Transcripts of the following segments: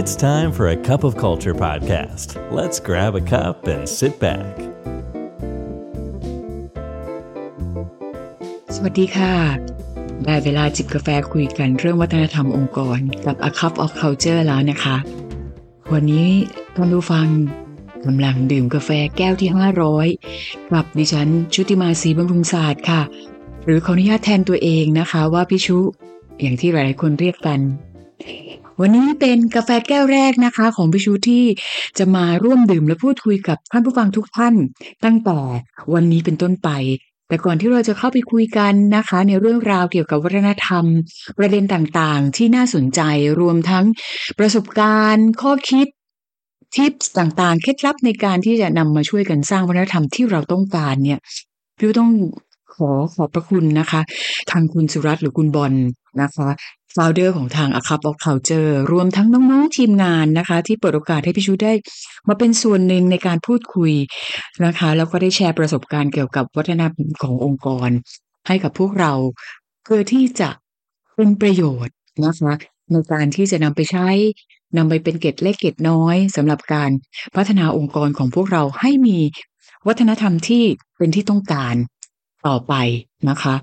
It's time for a cup of culture podcast. Let's grab a cup and sit back. สวัสดีค่ะ ได้เวลาจิบกาแฟคุยกันเรื่องวัฒนธรรมองค์กรกับ A Cup of Culture แล้วนะคะ วันนี้ท่านผู้ฟังกำลังดื่มกาแฟแก้วที่ 500 กับดิฉันชุติมาศรีบำรุงศาสตร์ค่ะ หรือขออนุญาตแทนตัวเองนะคะว่าพี่ชุ อย่างที่หลายๆคนเรียกกัน วันนี้เป็นกาแฟแก้วแรกนะคะ ของพี่ชูที่จะมาร่วมดื่มและพูดคุยกับท่านผู้ฟังทุกท่าน ตั้งแต่วันนี้เป็นต้นไป แต่ก่อนที่เราจะเข้าไปคุยกันนะคะ ในเรื่องราวเกี่ยวกับวัฒนธรรม ประเด็นต่างๆ ที่น่าสนใจรวมทั้งประสบการณ์ ข้อคิดทิปส์ต่างๆ เคล็ดลับในการที่จะนำมาช่วยกันสร้างวัฒนธรรมที่เราต้องการเนี่ยพี่ต้องขอขอบพระคุณนะคะ ทางคุณสุรัตน์หรือคุณบอลนะคะ ฟาวเดอร์ของทาง A Cup of Culture รวมทั้งน้องๆทีมงานนะคะ ที่เปิดโอกาสให้พี่ชูได้มาเป็นส่วนหนึ่งในการพูดคุยนะคะ แล้วก็ได้แชร์ประสบการณ์เกี่ยวกับวัฒนธรรมขององค์กร ให้กับพวกเราเพื่อที่จะเป็นประโยชน์นะคะในการที่จะนำไปใช้นำไปเป็นเกร็ดเล็กเกร็ดน้อยสำหรับการพัฒนาองค์กรของพวกเราให้มีวัฒนธรรมที่เป็นที่ต้องการต่อไปนะคะ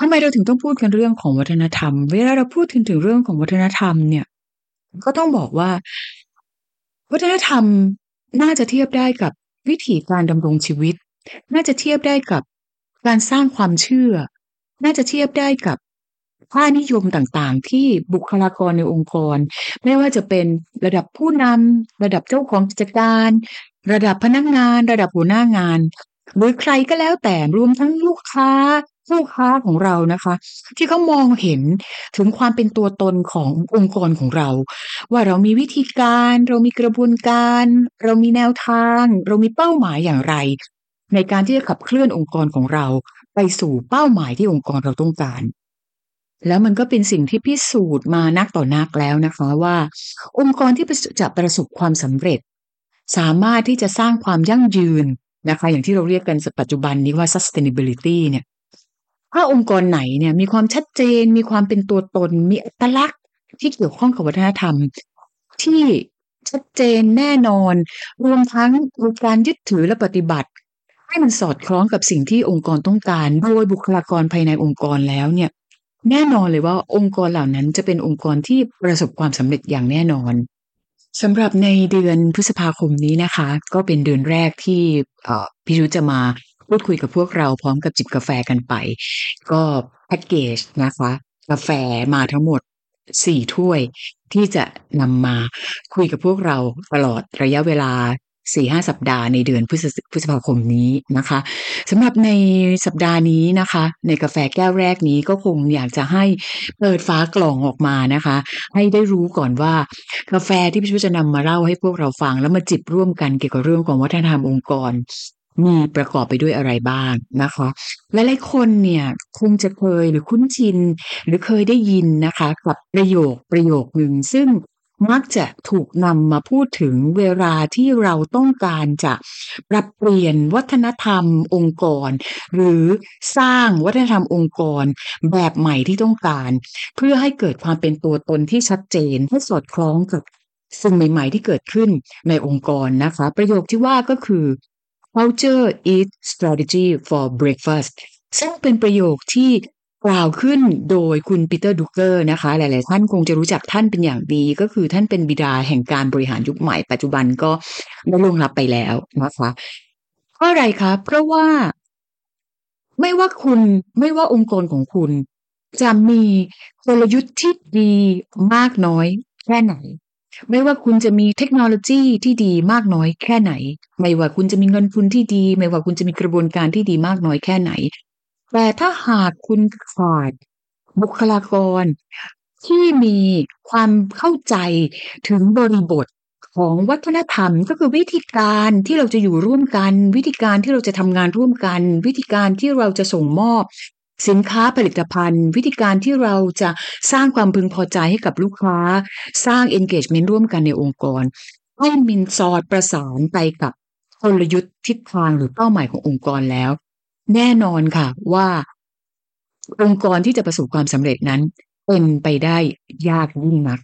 ทำไมเราถึงต้องพูดกันเรื่องของวัฒนธรรม เวลาเราพูดถึงถึงเรื่องของวัฒนธรรมเนี่ย ก็ต้องบอกว่า วัฒนธรรมน่าจะเทียบได้กับวิถีการดำรงชีวิต น่าจะเทียบได้กับการสร้างความเชื่อ น่าจะเทียบได้กับค่านิยมต่างๆ ที่บุคลากรในองค์กร ไม่ว่าจะเป็นระดับผู้นำระดับเจ้าของกิจการ ระดับพนักงาน ระดับหัวหน้างานหรือใครก็แล้วแต่รวมทั้งลูกค้า ผู้ค้าของเรานะคะ ที่เขามองเห็นถึงความเป็นตัวตนขององค์กรของเรา ว่าเรามีวิธีการ เรามีกระบวนการ เรามีแนวทาง เรามีเป้าหมายอย่างไร ในการที่จะขับเคลื่อนองค์กรของเรา ไปสู่เป้าหมายที่องค์กรเราต้องการแล้วมันก็เป็นสิ่งที่พิสูจน์มานักต่อนักแล้วนะคะว่า องค์กรที่จะประสบความสำเร็จ สามารถที่จะสร้างความยั่งยืนนะคะ อย่างที่เราเรียกกันปัจจุบันนี้ว่า sustainability เนี่ย ถ้าองค์กรไหนเนี่ยมีความชัดเจน มีความเป็นตัวตน มีอัตลักษณ์ที่เกี่ยวข้องกับวัฒนธรรม ที่ชัดเจนแน่นอน รวมทั้งการยึดถือและปฏิบัติ ให้มันสอดคล้องกับสิ่งที่องค์กรต้องการโดยบุคลากรภายในองค์กรแล้วเนี่ยแน่นอนเลยว่าองค์กรเหล่านั้นจะเป็นองค์กรที่ประสบความสำเร็จอย่างแน่นอนสำหรับในเดือนพฤษภาคมนี้นะคะ ก็เป็นเดือนแรกที่พี่รุจะมา พูดคุยกับพวกเราพร้อมกับจิบกาแฟกันไป ก็แพ็กเกจนะคะ กาแฟมาทั้งหมดสี่ถ้วยที่จะนำมาคุยกับพวกเราตลอดระยะเวลาสี่ห้าสัปดาห์ในเดือนพฤษพฤษภาคมนี้นะคะสำหรับในสัปดาห์นี้นะคะ ในกาแฟแก้วแรกนี้ก็คงอยากจะให้เปิดฟ้ากล่องออกมานะคะ ให้ได้รู้ก่อนว่ากาแฟที่พี่ชูจะนำมาเล่าให้พวกเราฟัง แล้วมาจิบร่วมกันเกี่ยวกับเรื่องของวัฒนธรรมองค์กร มีประกอบไปด้วยอะไรบ้างนะคะ หลายๆคนเนี่ยคงจะเคยหรือคุ้นชิน หรือเคยได้ยินนะคะ กับประโยคประโยคหนึ่งซึ่งมักจะถูกนำมาพูดถึงเวลาที่เราต้องการจะปรับเปลี่ยนวัฒนธรรมองค์กร หรือสร้างวัฒนธรรมองค์กรแบบใหม่ที่ต้องการ เพื่อให้เกิดความเป็นตัวตนที่ชัดเจนให้สอดคล้องกับสิ่งใหม่ ๆ ที่เกิดขึ้นในองค์กรนะคะ ประโยคที่ว่าก็คือ culture eats strategy for breakfast ซึ่งเป็นประโยคที่กล่าวขึ้นโดยคุณปีเตอร์ดรักเกอร์นะคะ หลาย ๆ ท่านคงจะรู้จักท่านเป็นอย่างดี ก็คือท่านเป็นบิดาแห่งการบริหารยุคใหม่ปัจจุบันก็ได้ล่วงลับไปแล้วนะคะเพราะอะไรคะเพราะว่า ไม่ว่าคุณไม่ว่าองค์กรของคุณ จะมีกลยุทธ์ที่ดีมากน้อยแค่ไหน ไม่ว่าคุณจะมีเทคโนโลยีที่ดีมากน้อยแค่ไหน ไม่ว่าคุณจะมีเงินทุนที่ดี ไม่ว่าคุณจะมีกระบวนการที่ดีมากน้อยแค่ไหน แต่ถ้าหากคุณขาดบุคลากร ที่มีความเข้าใจถึงบริบทของวัฒนธรรมก็คือวิธีการที่เราจะอยู่ร่วมกัน วิธีการที่เราจะทำงานร่วมกัน วิธีการที่เราจะส่งมอบ สินค้าผลิตภัณฑ์ วิธีการที่เราจะสร้างความพึงพอใจให้กับลูกค้า สร้าง engagement ร่วมกันในองค์กร ให้มินสอดประสานไปกับกลยุทธ์ทิศทางหรือเป้าหมายขององค์กรแล้ว แน่นอนค่ะว่า องค์กรที่จะประสบความสำเร็จนั้นเป็นไปได้ยากยิ่งนัก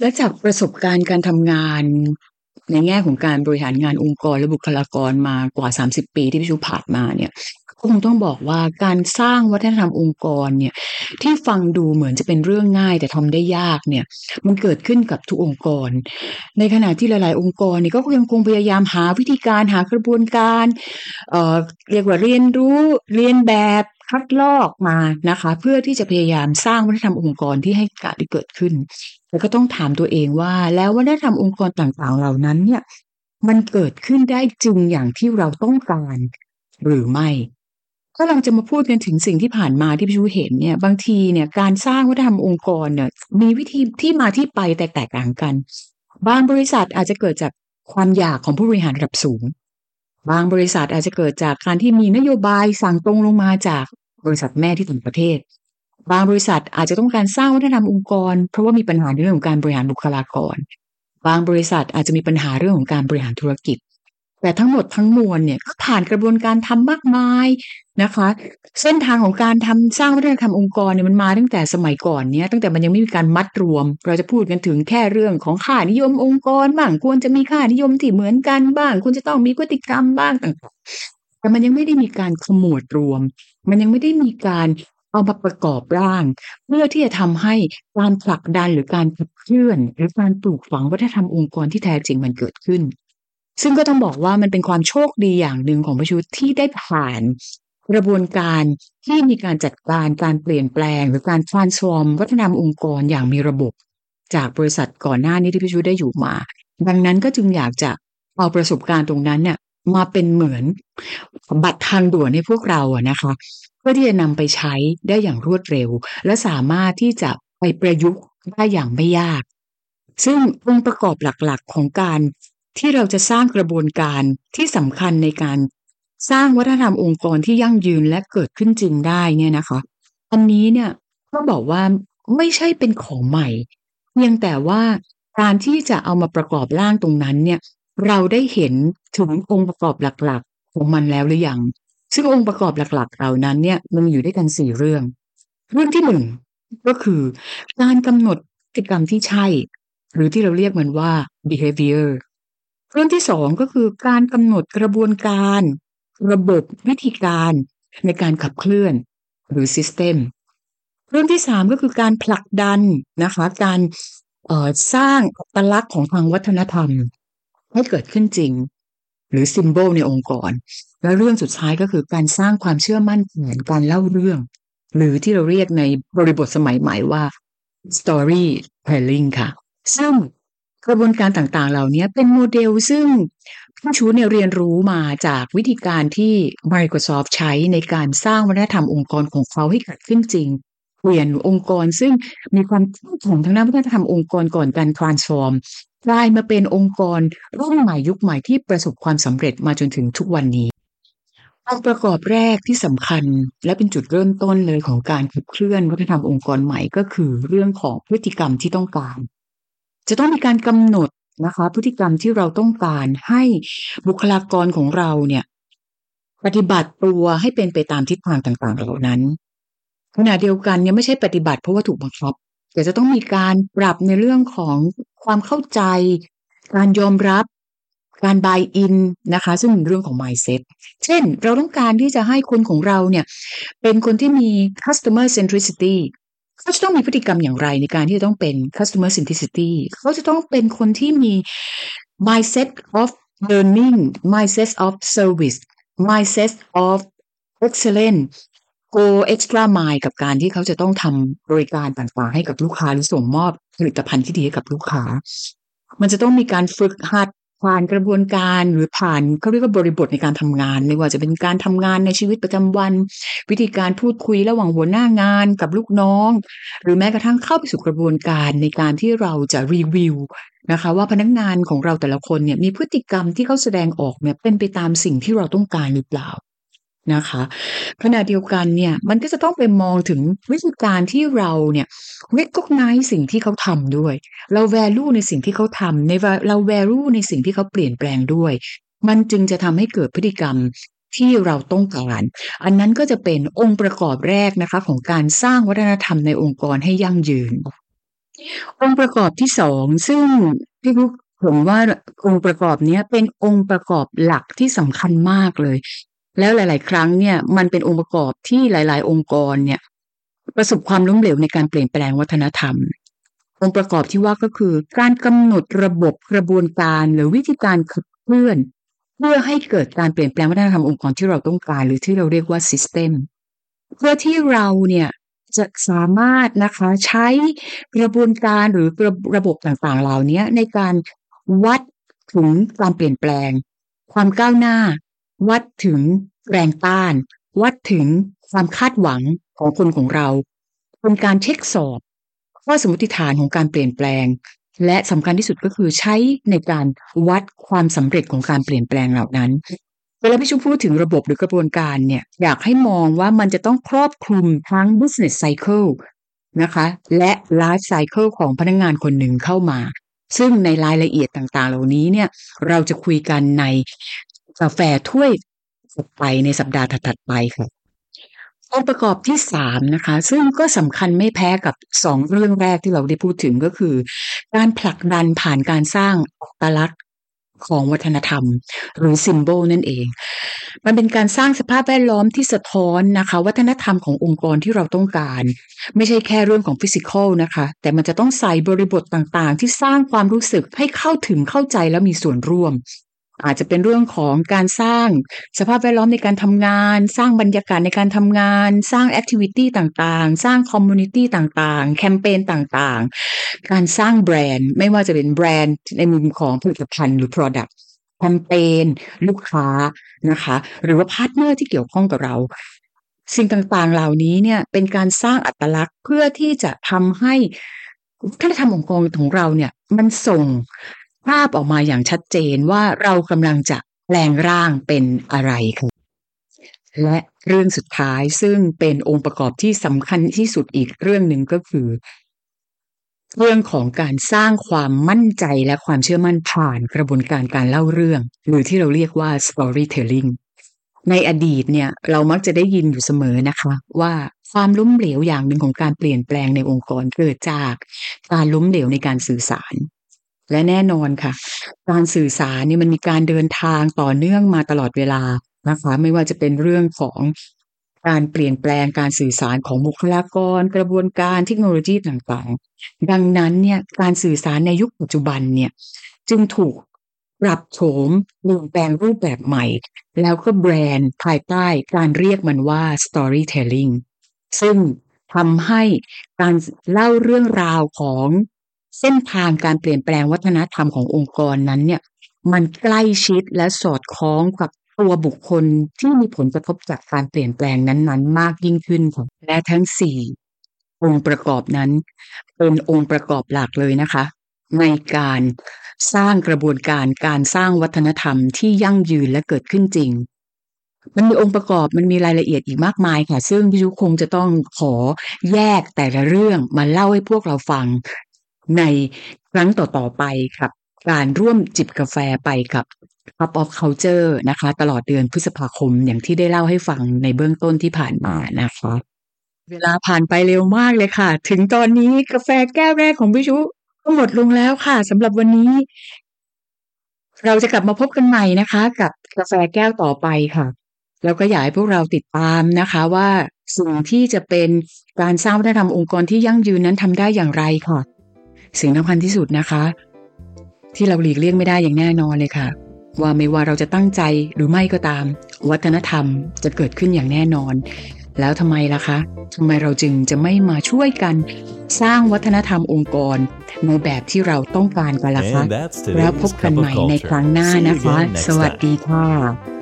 และจากประสบการณ์การทำงานในแง่ของการบริหารงานองค์กรและบุคลากรมากว่า 30 ปีที่พี่ชูผ่านมาเนี่ย ก็คงต้องบอกว่าการสร้างวัฒนธรรมองค์กรเนี่ยที่ฟังดูเหมือนจะเป็นเรื่องง่าย แต่ทำได้ยากเนี่ยมันเกิดขึ้นกับทุกองค์กร ในขณะที่หลาย ๆ องค์กรเนี่ยก็ยังคงพยายามหาวิธีการหากระบวนการเอ่อเรียกว่าเรียนรู้เรียนแบบคัดลอกมานะคะ เพื่อที่จะพยายามสร้างวัฒนธรรมองค์กรที่ให้การที่เกิดขึ้นแต่ก็ต้องถามตัวเองว่า แล้ววัฒนธรรมองค์กรต่างๆ เหล่านั้นเนี่ยมันเกิดขึ้นได้จริงอย่างที่เราต้องการหรือไม่ ถ้าเราจะมาพูดกันถึงสิ่งที่ผ่านมาที่พี่ชูเห็นเนี่ย บางทีเนี่ยการสร้างวัฒนธรรมองค์กรเนี่ยมีวิธีที่มาที่ไปแตกต่างกัน บางบริษัทอาจจะเกิดจากความอยากของผู้บริหารระดับสูง บางบริษัทอาจจะเกิดจากการที่มีนโยบายสั่งตรงลงมาจากบริษัทแม่ที่ต่างประเทศ บางบริษัทอาจจะต้องการสร้างวัฒนธรรมองค์กร เพราะว่ามีปัญหาในเรื่องของการบริหารบุคลากร บางบริษัทอาจจะมีปัญหาเรื่องของการบริหารธุรกิจ แต่ทั้งหมดทั้งมวลเนี่ยก็ผ่านกระบวนการทำมากมายนะคะ เส้นทางของการทำสร้างวัฒนธรรมองค์กรเนี่ยมันมาตั้งแต่สมัยก่อนเนี่ยตั้งแต่มันยังไม่มีการมัดรวม เราจะพูดกันถึงแค่เรื่องของค่านิยมองค์กรบ้างควรจะมีค่านิยมที่เหมือนกันบ้างควรจะต้องมีพฤติกรรมบ้างต่างๆแต่มันยังไม่ได้มีการขมวดรวม มันยังไม่ได้มีการเอามาประกอบร่าง เพื่อที่จะทำให้การผลักดันหรือการขับเคลื่อน หรือการปลูกฝังวัฒนธรรมองค์กรที่แท้จริงมันเกิดขึ้น ซึ่งก็ต้องบอกว่ามันเป็นความโชคดีอย่างหนึ่งของประชุดที่ได้ผ่านกระบวนการที่มีการจัดการการเปลี่ยนแปลง หรือการ transform วัฒนธรรมองค์กรอย่างมีระบบ จากบริษัทก่อนหน้านี้ที่พิชุได้อยู่มา ดังนั้นก็จึงอยากจะเอาประสบการณ์ตรงนั้นเนี่ยมาเป็นเหมือนบัตรทางด่วนให้พวกเราอะนะคะ เพื่อที่จะนำไปใช้ได้อย่างรวดเร็ว และสามารถที่จะไปประยุกต์ได้อย่างไม่ยาก ซึ่งองค์ประกอบหลักๆของการ ที่เราจะสร้างกระบวนการที่สำคัญในการสร้างวัฒนธรรมองค์กรที่ยั่งยืนและเกิดขึ้นจริงได้เนี่ยนะคะ อันนี้เนี่ยต้องบอกว่าไม่ใช่เป็นของใหม่ เพียงแต่ว่าการที่จะเอามาประกอบร่างตรงนั้นเนี่ยเราได้เห็นถึงองค์ประกอบหลักๆ ของมันแล้วหรือยัง ซึ่งองค์ประกอบหลักๆ เหล่านั้นเนี่ยมันอยู่ด้วยกันสี่เรื่อง เรื่องที่หนึ่งก็คือการกำหนดพฤติกรรมที่ใช่ หรือที่เราเรียกมันว่า behavior เรื่องที่สองก็คือการกำหนดกระบวนการ ระบบวิธีการในการขับเคลื่อนหรือ System เรื่องที่สามก็คือการผลักดันนะคะการสร้างอัตลักษณ์ของทางวัฒนธรรม ให้เกิดขึ้นจริง หรือซิมโบลในองค์กร และเรื่องสุดท้ายก็คือการสร้างความเชื่อมั่นเหมือนการเล่าเรื่อง หรือที่เราเรียกในบริบทสมัยใหม่ว่า storytelling ค่ะซึ่ง กระบวนการต่างๆ เหล่านี้เป็นโมเดลซึ่งพี่ชูเนี่ยเรียนรู้มาจากวิธีการที่ Microsoft ใช้ในการสร้างวัฒนธรรมองค์กรของเขาให้เกิดขึ้นจริง เปลี่ยนองค์กรซึ่งมีความเข้มแข็งทางด้านวัฒนธรรมองค์กรก่อนการ transform กลายมาเป็นองค์กรรุ่นใหม่ยุคใหม่ที่ประสบความสำเร็จมาจนถึงทุกวันนี้องค์ประกอบแรกที่สำคัญและเป็นจุดเริ่มต้นเลยของการขับเคลื่อนวัฒนธรรมองค์กรใหม่ก็คือเรื่องของพฤติกรรมที่ต้องการ จะต้องมีการกำหนดนะคะ พฤติกรรมที่เราต้องการให้บุคลากรของเราเนี่ย ปฏิบัติตัวให้เป็นไปตามทิศทางต่างๆเหล่านั้นขณะเดียวกันยังไม่ใช่ปฏิบัติเพราะว่าถูกบังคับแต่จะต้องมีการปรับในเรื่องของความเข้าใจ การยอมรับ การบายอินนะคะ ซึ่งเป็นเรื่องของ mindset เช่น เราต้องการที่จะให้คนของเราเนี่ย เป็นคนที่มี customer centricity เขาจะต้องมีพฤติกรรมอย่างไรในการที่จะต้องเป็น customer centricity เขาจะต้องเป็นคนที่มี mindset of learning mindset of service mindset of excellence go extra mile กับการที่เขาจะต้องทำบริการต่างๆให้กับลูกค้าหรือส่งมอบผลิตภัณฑ์ที่ดีให้กับลูกค้า มันจะต้องมีการฝึกหัด ผ่านกระบวนการหรือผ่านเขาเรียกว่าบริบทในการทำงาน ไม่ว่าจะเป็นการทำงานในชีวิตประจำวัน วิธีการพูดคุยระหว่างหัวหน้างานกับลูกน้อง หรือแม้กระทั่งเข้าไปสู่กระบวนการในการที่เราจะรีวิวนะคะว่าพนักงานของเราแต่ละคนเนี่ยมีพฤติกรรมที่เขาแสดงออกเนี่ยเป็นไปตามสิ่งที่เราต้องการหรือเปล่า นะคะขณะเดียวกันเนี่ยมันก็จะต้องไปมองถึงวิธีการที่เราเนี่ยเวกก็ไนสิ่งที่เขาทำด้วย เราแวลูในสิ่งที่เขาทำในเราแวลูในสิ่งที่เขาเปลี่ยนแปลงด้วย มันจึงจะทำให้เกิดพฤติกรรมที่เราต้องการอันนั้นก็จะเป็นองค์ประกอบแรกนะคะ ของการสร้างวัฒนธรรมในองค์กรให้ยั่งยืน องค์ประกอบที่สองซึ่งพี่กุ๊กผมว่าองค์ประกอบเนี้ยเป็นองค์ประกอบหลักที่สำคัญมากเลย แล้วหลาย ๆ ครั้งเนี่ยมันเป็นองค์ประกอบที่หลาย ๆ องค์กรเนี่ยประสบความล้มเหลวในการเปลี่ยนแปลงวัฒนธรรม องค์ประกอบที่ว่าก็คือ การกำหนดระบบกระบวนการหรือวิธีการขับเคลื่อน เพื่อให้เกิดการเปลี่ยนแปลงวัฒนธรรมองค์กรที่เราต้องการ หรือที่เราเรียกว่า system เพื่อที่เราเนี่ยจะสามารถนะคะใช้กระบวนการหรือระระบบต่างๆ เหล่านี้ในการวัดถึงการเปลี่ยนแปลง ความก้าวหน้า วัดถึงแรงต้าน วัดถึงความคาดหวังของคนของเราเป็นการเช็คสอบ ข้อสมมติฐานของการเปลี่ยนแปลง และสำคัญที่สุดก็คือใช้ในการวัดความสำเร็จของการเปลี่ยนแปลงเหล่านั้นเวลาพี่ชุมพูดถึงระบบหรือกระบวนการเนี่ยอยากให้มองว่ามันจะต้องครอบคลุมทั้ง business cycle นะคะ และ life cycle ของพนักงงานคนหนึ่งเข้ามา ซึ่งในรายละเอียดต่างๆ เหล่านี้เนี่ยเราจะคุยกันใน กาแฟถ้วยถัดไปในสัปดาห์ถัดๆไปค่ะองค์ประกอบที่สามนะคะ ซึ่งก็สำคัญไม่แพ้กับสองเรื่องแรกที่เราได้พูดถึงก็คือ การผลักดันผ่านการสร้างอัตลักษณ์ของวัฒนธรรม หรือ symbol นั่นเอง มันเป็นการสร้างสภาพแวดล้อมที่สะท้อนนะคะ วัฒนธรรมขององค์กรที่เราต้องการ ไม่ใช่แค่เรื่องของ physical นะคะ แต่มันจะต้องใส่บริบทต่างๆ ที่สร้างความรู้สึกให้เข้าถึงเข้าใจและมีส่วนร่วม อาจจะเป็นเรื่องของการสร้างสภาพแวดล้อมในการทำงาน สร้างบรรยากาศในการทำงาน สร้าง activity ต่างๆ สร้าง community ต่างๆ แคมเปญต่างๆ การสร้างแบรนด์ ไม่ว่าจะเป็นแบรนด์ในมุมของผลิตภัณฑ์หรือ Product แคมเปญลูกค้านะคะ หรือว่า partner ที่เกี่ยวข้องกับเรา สิ่งต่างๆเหล่านี้เนี่ยเป็นการสร้างอัตลักษณ์เพื่อที่จะทำให้วัฒนธรรมองค์กรของเราเนี่ย มันส่ง ภาพออกมาอย่างชัดเจนว่าเรากำลังจะแปลงร่างเป็นอะไรค่ะและเรื่องสุดท้ายซึ่งเป็นองค์ประกอบที่สำคัญที่สุดอีกเรื่องหนึ่งก็คือ เรื่องของการสร้างความมั่นใจและความเชื่อมั่นผ่านกระบวนการการเล่าเรื่อง หรือที่เราเรียกว่า storytelling ในอดีตเนี่ยเรามักจะได้ยินอยู่เสมอนะคะ ว่าความล้มเหลวอย่างหนึ่งของการเปลี่ยนแปลงในองค์กรเกิดจาก การล้มเหลวในการสื่อสาร และแน่นอนค่ะ การสื่อสารนี่มันมีการเดินทางต่อเนื่องมาตลอดเวลานะคะไม่ว่าจะเป็นเรื่องของการเปลี่ยนแปลงการสื่อสารของบุคลากร กระบวนการเทคโนโลยีต่างๆ ดังนั้นเนี่ยการสื่อสารในยุคปัจจุบันเนี่ยจึงถูกปรับโฉมเปลี่ยนแปลงรูปแบบใหม่ แล้วก็แบรนด์ภายใต้การเรียกมันว่า storytelling ซึ่งทำให้การเล่าเรื่องราวของ เส้นทางการเปลี่ยนแปลงวัฒนธรรมขององค์กรนั้นเนี่ยมันใกล้ชิดและสอดคล้องกับตัวบุคคลที่มีผลกระทบจากการเปลี่ยนแปลงนั้นๆ มากยิ่งขึ้นค่ะและทั้งสี่องค์ประกอบนั้น เป็นองค์ประกอบหลักเลยนะคะ ในการสร้างกระบวนการการสร้างวัฒนธรรมที่ยั่งยืนและเกิดขึ้นจริง มันมีองค์ประกอบมันมีรายละเอียดอีกมากมายค่ะ ซึ่งพี่ยุคงจะต้องขอแยกแต่ละเรื่องมาเล่าให้พวกเราฟัง ในครั้งต่อ ๆ ไปครับการร่วมจิบกาแฟไปกับ Cup of Culture นะคะ ตลอดเดือนพฤษภาคมอย่างที่ได้เล่าให้ฟังในเบื้องต้นที่ผ่านมานะคะ เวลาผ่านไปเร็วมากเลยค่ะ ถึงตอนนี้กาแฟแก้วแรกของพี่ชุก็หมดลงแล้วค่ะสำหรับวันนี้ เราจะกลับมาพบกันใหม่นะคะ กับกาแฟแก้วต่อไปค่ะ แล้วก็อยากให้พวกเราติดตามนะคะว่าสิ่งที่จะเป็นการสร้างวัฒนธรรมองค์กรที่ยั่งยืนนั้นทำได้อย่างไรค่ะ สิ่งสำคัญที่สุดนะคะ ที่เราหลีกเลี่ยงไม่ได้อย่างแน่นอนเลยค่ะ ว่าไม่ว่าเราจะตั้งใจหรือไม่ก็ตาม วัฒนธรรมจะเกิดขึ้นอย่างแน่นอน แล้วทำไมล่ะคะทำไมเราจึงจะไม่มาช่วยกันสร้างวัฒนธรรมองค์กร ในแบบที่เราต้องการกันล่ะคะแล้วพบกันใหม่ในครั้งหน้านะคะ สวัสดีค่ะ